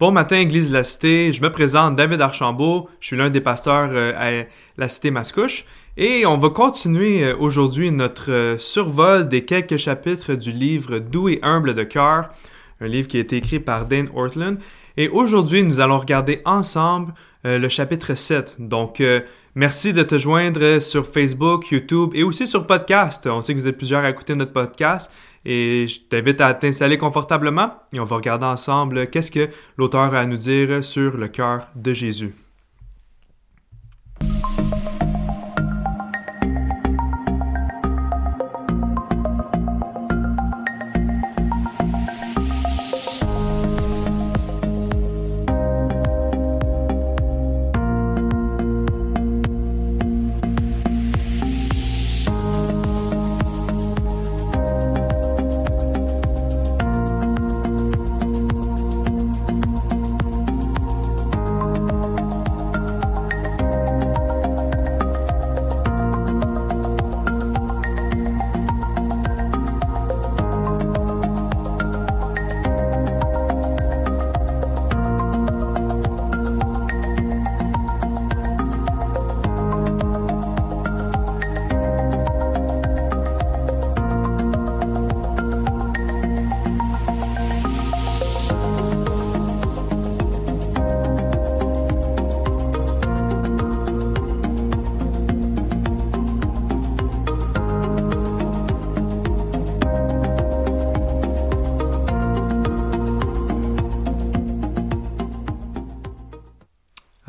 Bon matin, Église de la Cité. Je me présente David Archambault. Je suis l'un des pasteurs euh, à la Cité Mascouche. Et on va continuer euh, aujourd'hui notre euh, survol des quelques chapitres du livre Doux et humble de cœur, un livre qui a été écrit par Dane Ortland. Et aujourd'hui, nous allons regarder ensemble le chapitre 7. Donc, merci de te joindre sur Facebook, YouTube et aussi sur podcast. On sait que vous êtes plusieurs à écouter notre podcast. Et je t'invite à t'installer confortablement et on va regarder ensemble qu'est-ce que l'auteur a à nous dire sur le cœur de Jésus.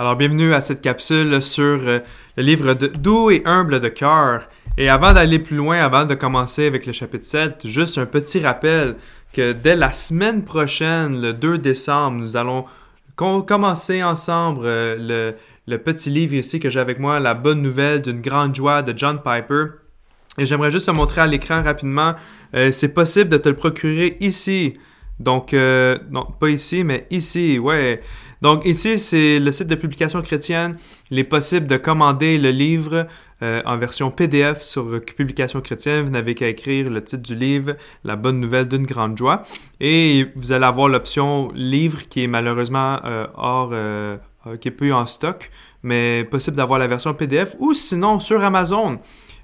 Alors, bienvenue à cette capsule sur euh, le livre de Doux et humble de cœur. Et avant d'aller plus loin, avant de commencer avec le chapitre 7, juste un petit rappel que dès la semaine prochaine, le 2 décembre, nous allons commencer ensemble euh, le, petit livre ici que j'ai avec moi, La bonne nouvelle d'une grande joie de John Piper. Et j'aimerais juste te montrer à l'écran rapidement. Euh, c'est possible de te le procurer ici. Donc, non, pas ici, mais ici, ouais. Donc ici, c'est le site de publication chrétienne. Il est possible de commander le livre euh, en version PDF sur Publication chrétienne. Vous n'avez qu'à écrire le titre du livre, La bonne nouvelle d'une grande joie. Et vous allez avoir l'option livre qui est malheureusement euh, hors, euh, qui est peu en stock, mais possible d'avoir la version PDF ou sinon sur Amazon.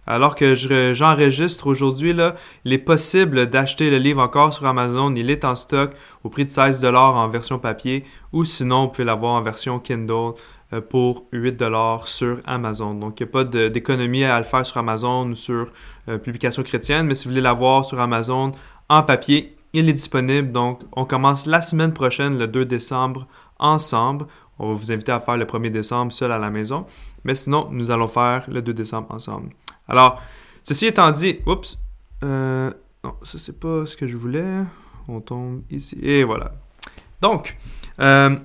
Alors que j'enregistre aujourd'hui, là, il est possible d'acheter le livre encore sur Amazon. Il est en stock au prix de 16 en version papier ou sinon, vous pouvez l'avoir en version Kindle euh, pour 8 sur Amazon. Donc, il n'y a pas d'économie à le faire sur Amazon ou sur euh, Publication chrétienne, mais si vous voulez l'avoir sur Amazon en papier, il est disponible. Donc, on commence la semaine prochaine, le 2 décembre, ensemble. On va vous inviter à faire le 1er décembre seul à la maison. Mais sinon, nous allons faire le 2 décembre ensemble. Alors, ceci étant dit, oups, euh, non, ça c'est pas ce que je voulais. On tombe ici, et voilà. Donc, euh,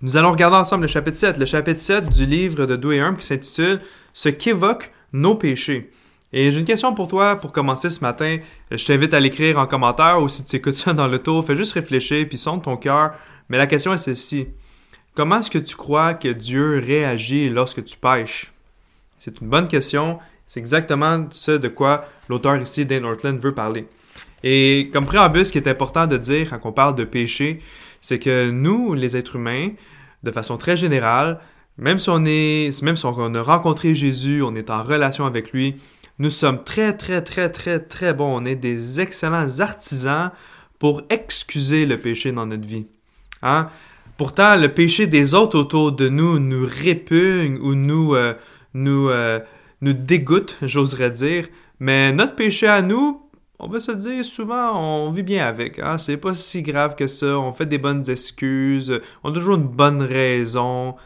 nous allons regarder ensemble le chapitre 7, le chapitre 7 du livre de Doué qui s'intitule Ce qu'évoquent nos péchés. Et j'ai une question pour toi pour commencer ce matin. Je t'invite à l'écrire en commentaire ou si tu écoutes ça dans le tour, fais juste réfléchir puis sonde ton cœur. Mais la question est celle-ci. Comment est-ce que tu crois que Dieu réagit lorsque tu pêches? C'est une bonne question c'est exactement ce de quoi l'auteur ici, Dane Ortland, veut parler. Et comme préambule, ce qui est important de dire quand on parle de péché, c'est que nous, les êtres humains, de façon très générale, même si on est, même si on a rencontré Jésus, on est en relation avec lui, nous sommes très, très, très, très, très bons. On est des excellents artisans pour excuser le péché dans notre vie. Hein? Pourtant, le péché des autres autour de nous nous répugne ou nous, euh, nous, euh, nous dégoûte, j'oserais dire. Mais notre péché à nous, on va se dire souvent, on vit bien avec. Hein? C'est pas si grave que ça. On fait des bonnes excuses. On a toujours une bonne raison.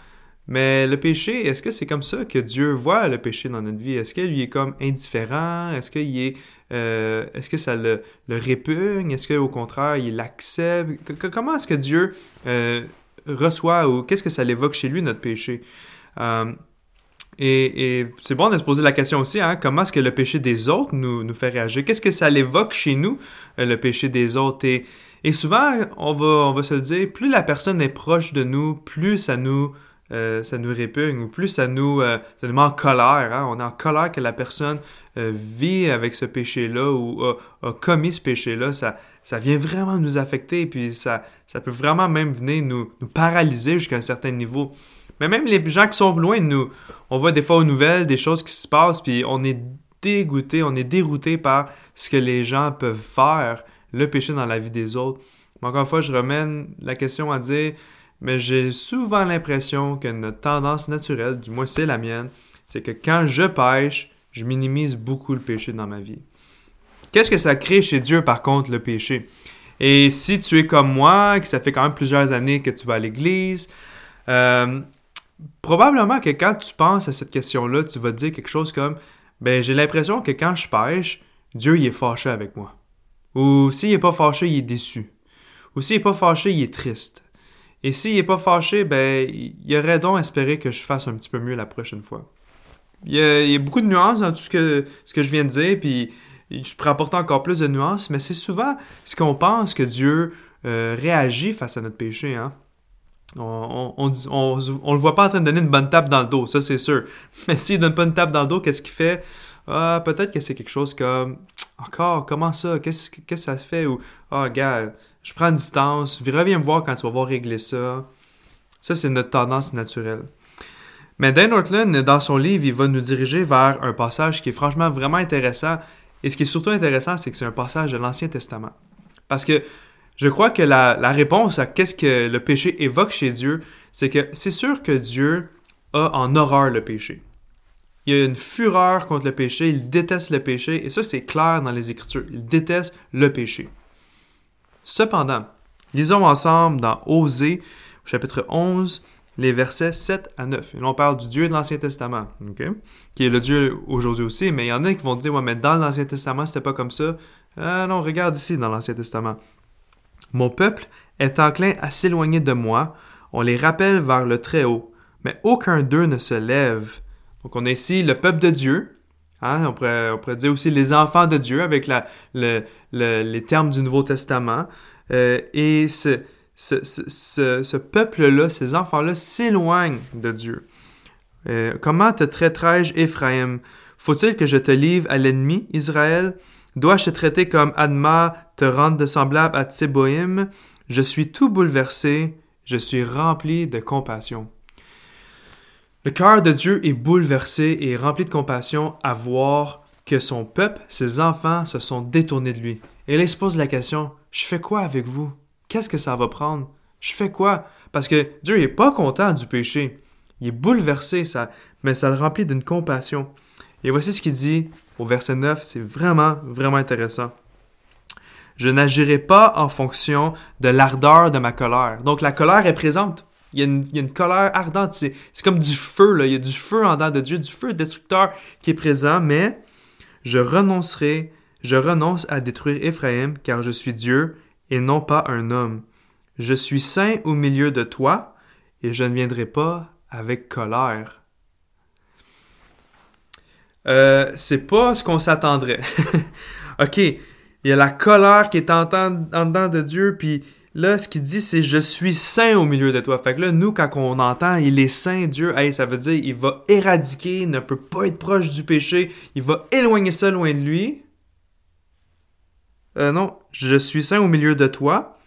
Mais le péché, est-ce que c'est comme ça que Dieu voit le péché dans notre vie? Est-ce qu'il est comme indifférent? Est-ce qu'il est, euh, est-ce que ça le, répugne? Est-ce qu'au contraire, il l'accepte? Comment est-ce que Dieu euh, reçoit ou qu'est-ce que ça l'évoque chez lui, notre péché? Euh, et, c'est bon de se poser la question aussi, hein, comment est-ce que le péché des autres nous, nous fait réagir? Qu'est-ce que ça l'évoque chez nous, euh, le péché des autres? Et, souvent, on va, on va se dire, plus la personne est proche de nous, plus ça nous euh, ça nous répugne, ou plus ça nous, euh, ça nous met en colère. Hein? On est en colère que la personne euh, vit avec ce péché-là ou a, commis ce péché-là. Ça, ça vient vraiment nous affecter, puis ça, ça peut vraiment même venir nous, nous paralyser jusqu'à un certain niveau. Mais même les gens qui sont loin de nous, on voit des fois aux nouvelles des choses qui se passent, puis on est dégoûté, on est dérouté par ce que les gens peuvent faire, le péché dans la vie des autres. Mais encore une fois, je remène la question à dire, mais j'ai souvent l'impression que notre tendance naturelle, du moins c'est la mienne, c'est que quand je pêche, je minimise beaucoup le péché dans ma vie. Qu'est-ce que ça crée chez Dieu par contre le péché? Et si tu es comme moi, que ça fait quand même plusieurs années que tu vas à l'église, euh, probablement que quand tu penses à cette question-là, tu vas te dire quelque chose comme ben j'ai l'impression que quand je pêche, Dieu il est fâché avec moi. Ou s'il n'est pas fâché, il est déçu. Ou s'il n'est pas fâché, il est triste. Et s'il n'est pas fâché, ben, il aurait donc espéré que je fasse un petit peu mieux la prochaine fois. Il y a, beaucoup de nuances dans tout ce que, ce que je viens de dire, puis je pourrais apporter encore plus de nuances, mais c'est souvent ce qu'on pense que Dieu euh, réagit face à notre péché. Hein? On, on, on, le voit pas en train de donner une bonne tape dans le dos, ça c'est sûr. Mais s'il donne pas une tape dans le dos, qu'est-ce qu'il fait? Ah, peut-être que c'est quelque chose comme Encore, comment ça? Qu'est-ce que ça fait? Ou Ah, gars, je prends une distance, reviens me voir quand tu vas voir régler ça. Ça, c'est notre tendance naturelle. Mais Dan Northland, dans son livre, il va nous diriger vers un passage qui est franchement vraiment intéressant. Et ce qui est surtout intéressant, c'est que c'est un passage de l'Ancien Testament. Parce que je crois que la, réponse à qu'est-ce que le péché évoque chez Dieu, c'est que c'est sûr que Dieu a en horreur le péché. Il y a une fureur contre le péché, il déteste le péché, et ça c'est clair dans les Écritures, il déteste le péché. Cependant, lisons ensemble dans Osée, chapitre 11, les versets 7 à 9. Et là, on parle du Dieu de l'Ancien Testament, qui est le Dieu aujourd'hui aussi, mais il y en a qui vont dire, ouais, mais dans l'Ancien Testament, c'était pas comme ça. Ah non, regarde ici dans l'Ancien Testament. Mon peuple est enclin à s'éloigner de moi, on les rappelle vers le Très-Haut, mais aucun d'eux ne se lève. Donc on a ici le peuple de Dieu, Hein, on, pourrait, dire aussi les enfants de Dieu avec les termes du Nouveau Testament. Euh, et ce, peuple-là, ces enfants-là s'éloignent de Dieu. Euh, comment te traiterai-je, Éphraïm? Faut-il que je te livre à l'ennemi, Israël? Dois-je te traiter comme Adma, te rendre de semblable à Tséboïm Je suis tout bouleversé, je suis rempli de compassion. Le cœur de Dieu est bouleversé et rempli de compassion à voir que son peuple, ses enfants, se sont détournés de lui. Et là, il se pose la question, je fais quoi avec vous? Qu'est-ce que ça va prendre? Je fais quoi? Parce que Dieu n'est pas content du péché. Il est bouleversé, ça, mais ça le remplit d'une compassion. Et voici ce qu'il dit au verset 9, c'est vraiment, vraiment intéressant. Je n'agirai pas en fonction de l'ardeur de ma colère. Donc la colère est présente. Il y, a une, colère ardente. C'est, comme du feu, là. Il y a du feu en dedans de Dieu, du feu destructeur qui est présent, mais je renoncerai, je renonce à détruire Éphraïm, car je suis Dieu et non pas un homme. Je suis saint au milieu de toi, et je ne viendrai pas avec colère. Euh, c'est pas ce qu'on s'attendrait. ok, il y a la colère qui est en, dedans de Dieu, puis Là, ce qu'il dit, c'est je suis saint au milieu de toi. Fait que là, nous, quand on entend il est saint, Dieu, hey, ça veut dire il va éradiquer, ne peut pas être proche du péché, il va éloigner ça loin de lui. Euh, non, je suis saint au milieu de toi,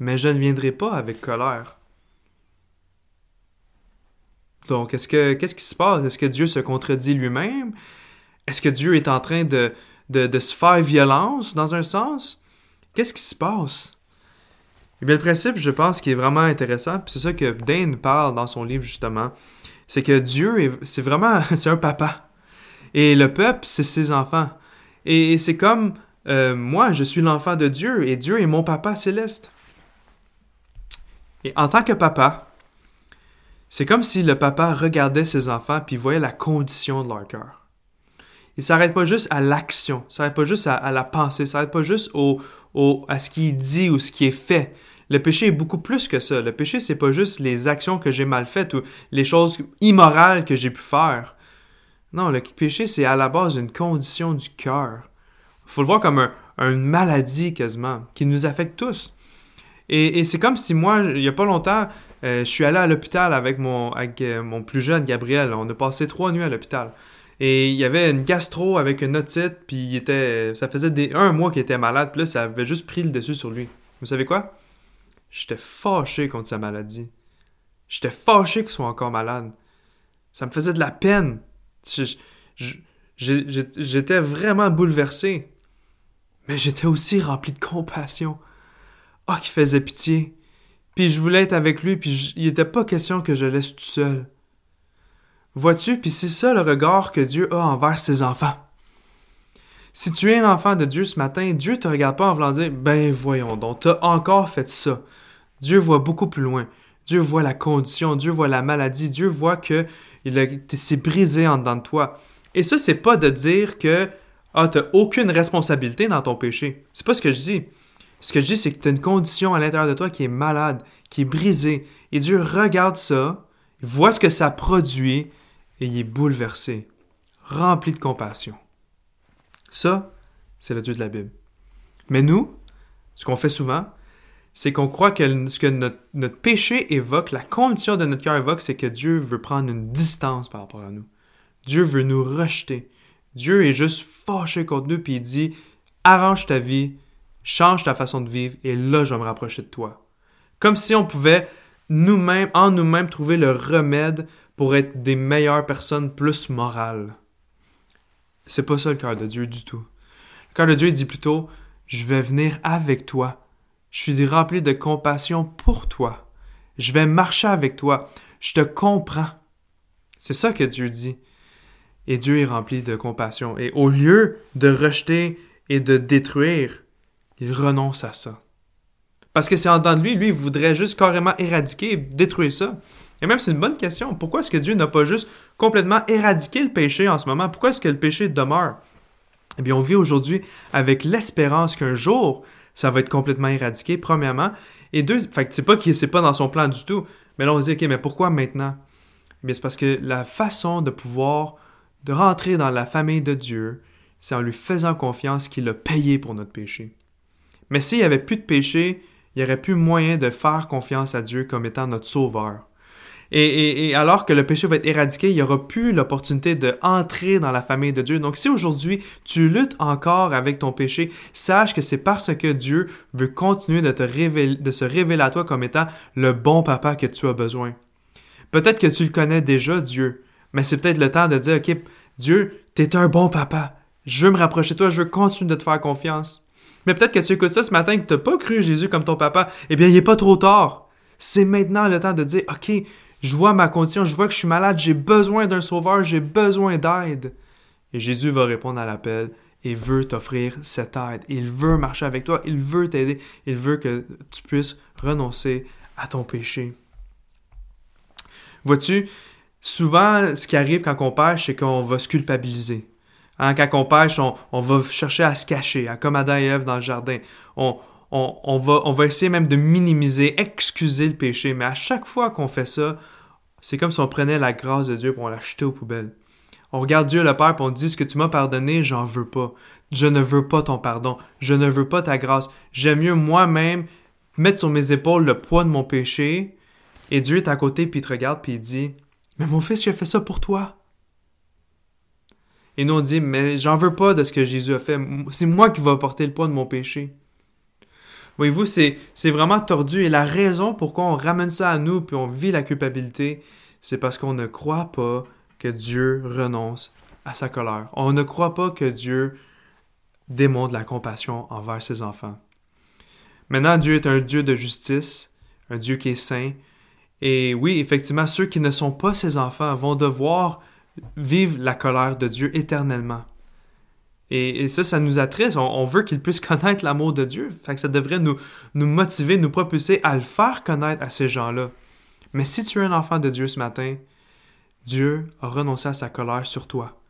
mais je ne viendrai pas avec colère. Donc, est-ce que, qu'est-ce qui se passe? Est-ce que Dieu se contredit lui-même? Est-ce que Dieu est en train de, de, se faire violence dans un sens? Qu'est-ce qui se passe? Eh bien, le principe, je pense, qui est vraiment intéressant, c'est ça que Dane parle dans son livre, justement, c'est que Dieu, c'est vraiment, c'est un papa. Et le peuple, c'est ses enfants. Et c'est comme, euh, moi, je suis l'enfant de Dieu, et Dieu est mon papa céleste. Et en tant que papa, c'est comme si le papa regardait ses enfants, puis voyait la condition de leur cœur. Il s'arrête pas juste à l'action, il s'arrête pas juste à, la pensée, il s'arrête pas juste au, à ce qui est dit ou ce qui est fait. Le péché est beaucoup plus que ça. Le péché, c'est pas juste les actions que j'ai mal faites ou les choses immorales que j'ai pu faire. Non, le péché, c'est à la base une condition du cœur. Il faut le voir comme une maladie quasiment, qui nous affecte tous. Et, c'est comme si moi, il n'y a pas longtemps, euh, je suis allé à l'hôpital avec, mon, euh, mon plus jeune, Gabriel. On a passé trois nuits à l'hôpital. Et il y avait une gastro avec une otite, puis il était, ça faisait des, un mois qu'il était malade, puis là, ça avait juste pris le dessus sur lui. Vous savez quoi? J'étais fâché contre sa maladie. J'étais fâché qu'il soit encore malade. Ça me faisait de la peine. J'étais vraiment bouleversé. Mais j'étais aussi rempli de compassion. Ah, oh, qui faisait pitié. Puis je voulais être avec lui, puis il n'était pas question que je laisse tout seul. Vois-tu, puis c'est ça le regard que Dieu a envers ses enfants. Si tu es un enfant de Dieu ce matin, Dieu te regarde pas en voulant dire Ben voyons donc, t'as encore fait ça. Dieu voit beaucoup plus loin. Dieu voit la condition, Dieu voit la maladie, Dieu voit que c'est brisé en dedans de toi. Et ça, c'est pas de dire que ah, tu n'as aucune responsabilité dans ton péché. C'est pas ce que je dis. Ce que je dis, c'est que tu as une condition à l'intérieur de toi qui est malade, qui est brisée. Et Dieu regarde ça, il voit ce que ça produit et il est bouleversé, rempli de compassion. Ça, c'est le Dieu de la Bible. Mais nous, ce qu'on fait souvent, c'est qu'on croit que ce que notre, péché évoque, la condition de notre cœur évoque, c'est que Dieu veut prendre une distance par rapport à nous. Dieu veut nous rejeter. Dieu est juste fâché contre nous, puis il dit Arrange ta vie, change ta façon de vivre, et là, je vais me rapprocher de toi. Comme si on pouvait nous-mêmes, en nous-mêmes, trouver le remède pour être des meilleures personnes plus morales. C'est pas ça le cœur de Dieu du tout. Le cœur de Dieu dit plutôt Je vais venir avec toi je suis rempli de compassion pour toi. Je vais marcher avec toi. Je te comprends. C'est ça que Dieu dit. Et Dieu est rempli de compassion. Et au lieu de rejeter et de détruire, il renonce à ça. Parce que c'est en dedans de lui, lui, voudrait juste carrément éradiquer, détruire ça. Et même, c'est une bonne question. Pourquoi est-ce que Dieu n'a pas juste complètement éradiqué le péché en ce moment? Pourquoi est-ce que le péché demeure? Eh bien, on vit aujourd'hui avec l'espérance qu'un jour, ça va être complètement éradiqué, premièrement. Et deux, fait c'est pas que c'est pas dans son plan du tout. Mais là, on se dit, OK, mais pourquoi maintenant? Eh c'est parce que la façon de pouvoir de rentrer dans la famille de Dieu, c'est en lui faisant confiance qu'il a payé pour notre péché. Mais s'il n'y avait plus de péché, il n'y aurait plus moyen de faire confiance à Dieu comme étant notre sauveur. Et, alors que le péché va être éradiqué, il n'y aura plus l'opportunité d'entrer dans la famille de Dieu. Donc si aujourd'hui tu luttes encore avec ton péché, sache que c'est parce que Dieu veut continuer de, te révéler, de se révéler à toi comme étant le bon papa que tu as besoin. Peut-être que tu le connais déjà, Dieu, mais c'est peut-être le temps de dire, OK, Dieu, tu es un bon papa. Je veux me rapprocher de toi, je veux continuer de te faire confiance. Mais peut-être que tu écoutes ça ce matin et que tu n'as pas cru Jésus comme ton papa. Eh bien, il n'est pas trop tard. C'est maintenant le temps de dire, OK, je vois ma condition, je vois que je suis malade, j'ai besoin d'un sauveur, j'ai besoin d'aide. Et Jésus va répondre à l'appel et veut t'offrir cette aide. Il veut marcher avec toi, il veut t'aider, il veut que tu puisses renoncer à ton péché. Vois-tu, souvent, ce qui arrive quand on pêche, c'est qu'on va se culpabiliser. Hein, quand on pêche, on, va chercher à se cacher, comme Adam et Ève dans le jardin. On va essayer même de minimiser, excuser le péché, mais à chaque fois qu'on fait ça, c'est comme si on prenait la grâce de Dieu on la jetait aux poubelles. On regarde Dieu le Père et on dit ce que tu m'as pardonné, j'en veux pas. Je ne veux pas ton pardon. Je ne veux pas ta grâce. J'aime mieux moi-même mettre sur mes épaules le poids de mon péché. Et Dieu est à côté puis il te regarde puis il dit Mais mon fils, j'ai fait ça pour toi. Et nous on dit Mais j'en veux pas de ce que Jésus a fait. C'est moi qui vais porter le poids de mon péché. Voyez-vous, c'est, vraiment tordu. Et la raison pourquoi on ramène ça à nous puis on vit la culpabilité, c'est parce qu'on ne croit pas que Dieu renonce à sa colère. On ne croit pas que Dieu démontre la compassion envers ses enfants. Maintenant, Dieu est un Dieu de justice, un Dieu qui est saint. Et oui, effectivement, ceux qui ne sont pas ses enfants vont devoir vivre la colère de Dieu éternellement. Et, ça, ça nous attriste. On, veut qu'ils puissent connaître l'amour de Dieu. Ça devrait nous, nous motiver, nous propulser à le faire connaître à ces gens-là. Mais si tu es un enfant de Dieu ce matin, Dieu a renoncé à sa colère sur toi.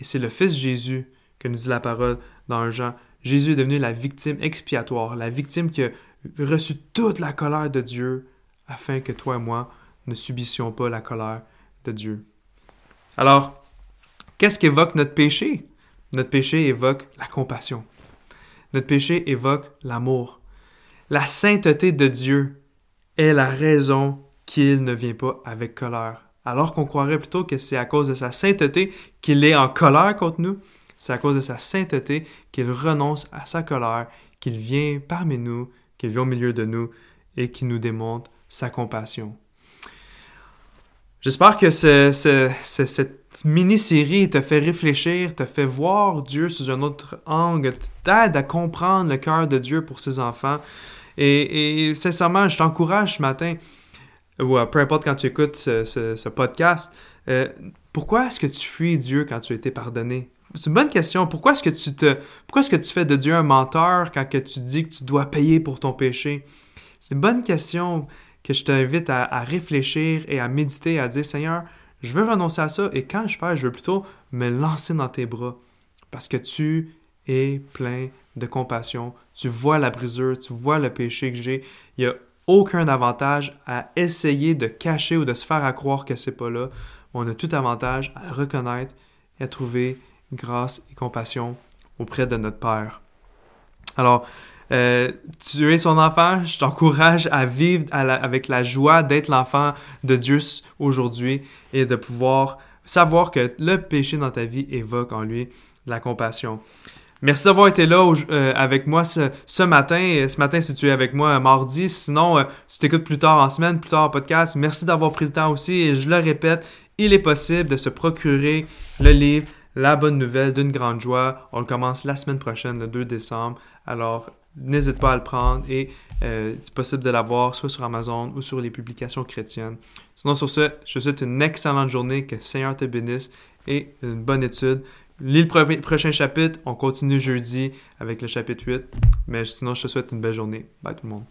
Et c'est le Fils Jésus que nous dit la parole dans Jean. Jésus est devenu la victime expiatoire, la victime qui a reçu toute la colère de Dieu afin que toi et moi ne subissions pas la colère de Dieu. Alors, qu'est-ce qu'évoque notre péché? Notre péché évoque la compassion. Notre péché évoque l'amour. la sainteté de Dieu est la raison qu'il ne vient pas avec colère. Alors qu'on croirait plutôt que c'est à cause de sa sainteté qu'il est en colère contre nous, c'est à cause de sa sainteté qu'il renonce à sa colère, qu'il vient parmi nous, qu'il vient au milieu de nous et qu'il nous démontre sa compassion. J'espère que cette mini-série te fait réfléchir, te fait voir Dieu sous un autre angle, t'aide à comprendre le cœur de Dieu pour ses enfants. Et, sincèrement, je t'encourage ce matin, ou peu importe quand tu écoutes ce, podcast, euh, pourquoi est-ce que tu fuis Dieu quand tu as été pardonné? C'est une bonne question. Pourquoi est-ce que tu te, pourquoi est-ce que tu fais de Dieu un menteur quand tu dis que tu dois payer pour ton péché? C'est une bonne question que je t'invite à, réfléchir et à méditer, à dire Seigneur, je veux renoncer à ça et quand je perds, je veux plutôt me lancer dans tes bras parce que tu es plein de compassion. Tu vois la brisure, tu vois le péché que j'ai. Il n'y a aucun avantage à essayer de cacher ou de se faire à croire que c'est pas là. On a tout avantage à reconnaître et à trouver grâce et compassion auprès de notre Père. Alors, euh, tu es son enfant, je t'encourage à vivre avec la joie d'être l'enfant de Dieu aujourd'hui et de pouvoir savoir que le péché dans ta vie évoque en lui la compassion. Merci d'avoir été là euh, avec moi ce, matin. Ce matin, si tu es avec moi mardi. Sinon, euh, si tu t'écoutes plus tard en semaine, plus tard en podcast, merci d'avoir pris le temps aussi. Et je le répète, il est possible de se procurer le livre La bonne nouvelle d'une grande joie. On le commence la semaine prochaine, le 2 décembre. Alors, n'hésite pas à le prendre et euh, c'est possible de l'avoir soit sur Amazon ou sur les publications chrétiennes. Sinon, sur ce, je te souhaite une excellente journée, que le Seigneur te bénisse et une bonne étude. Lis le prochain chapitre, on continue jeudi avec le chapitre 8, mais sinon, je te souhaite une belle journée. Bye tout le monde.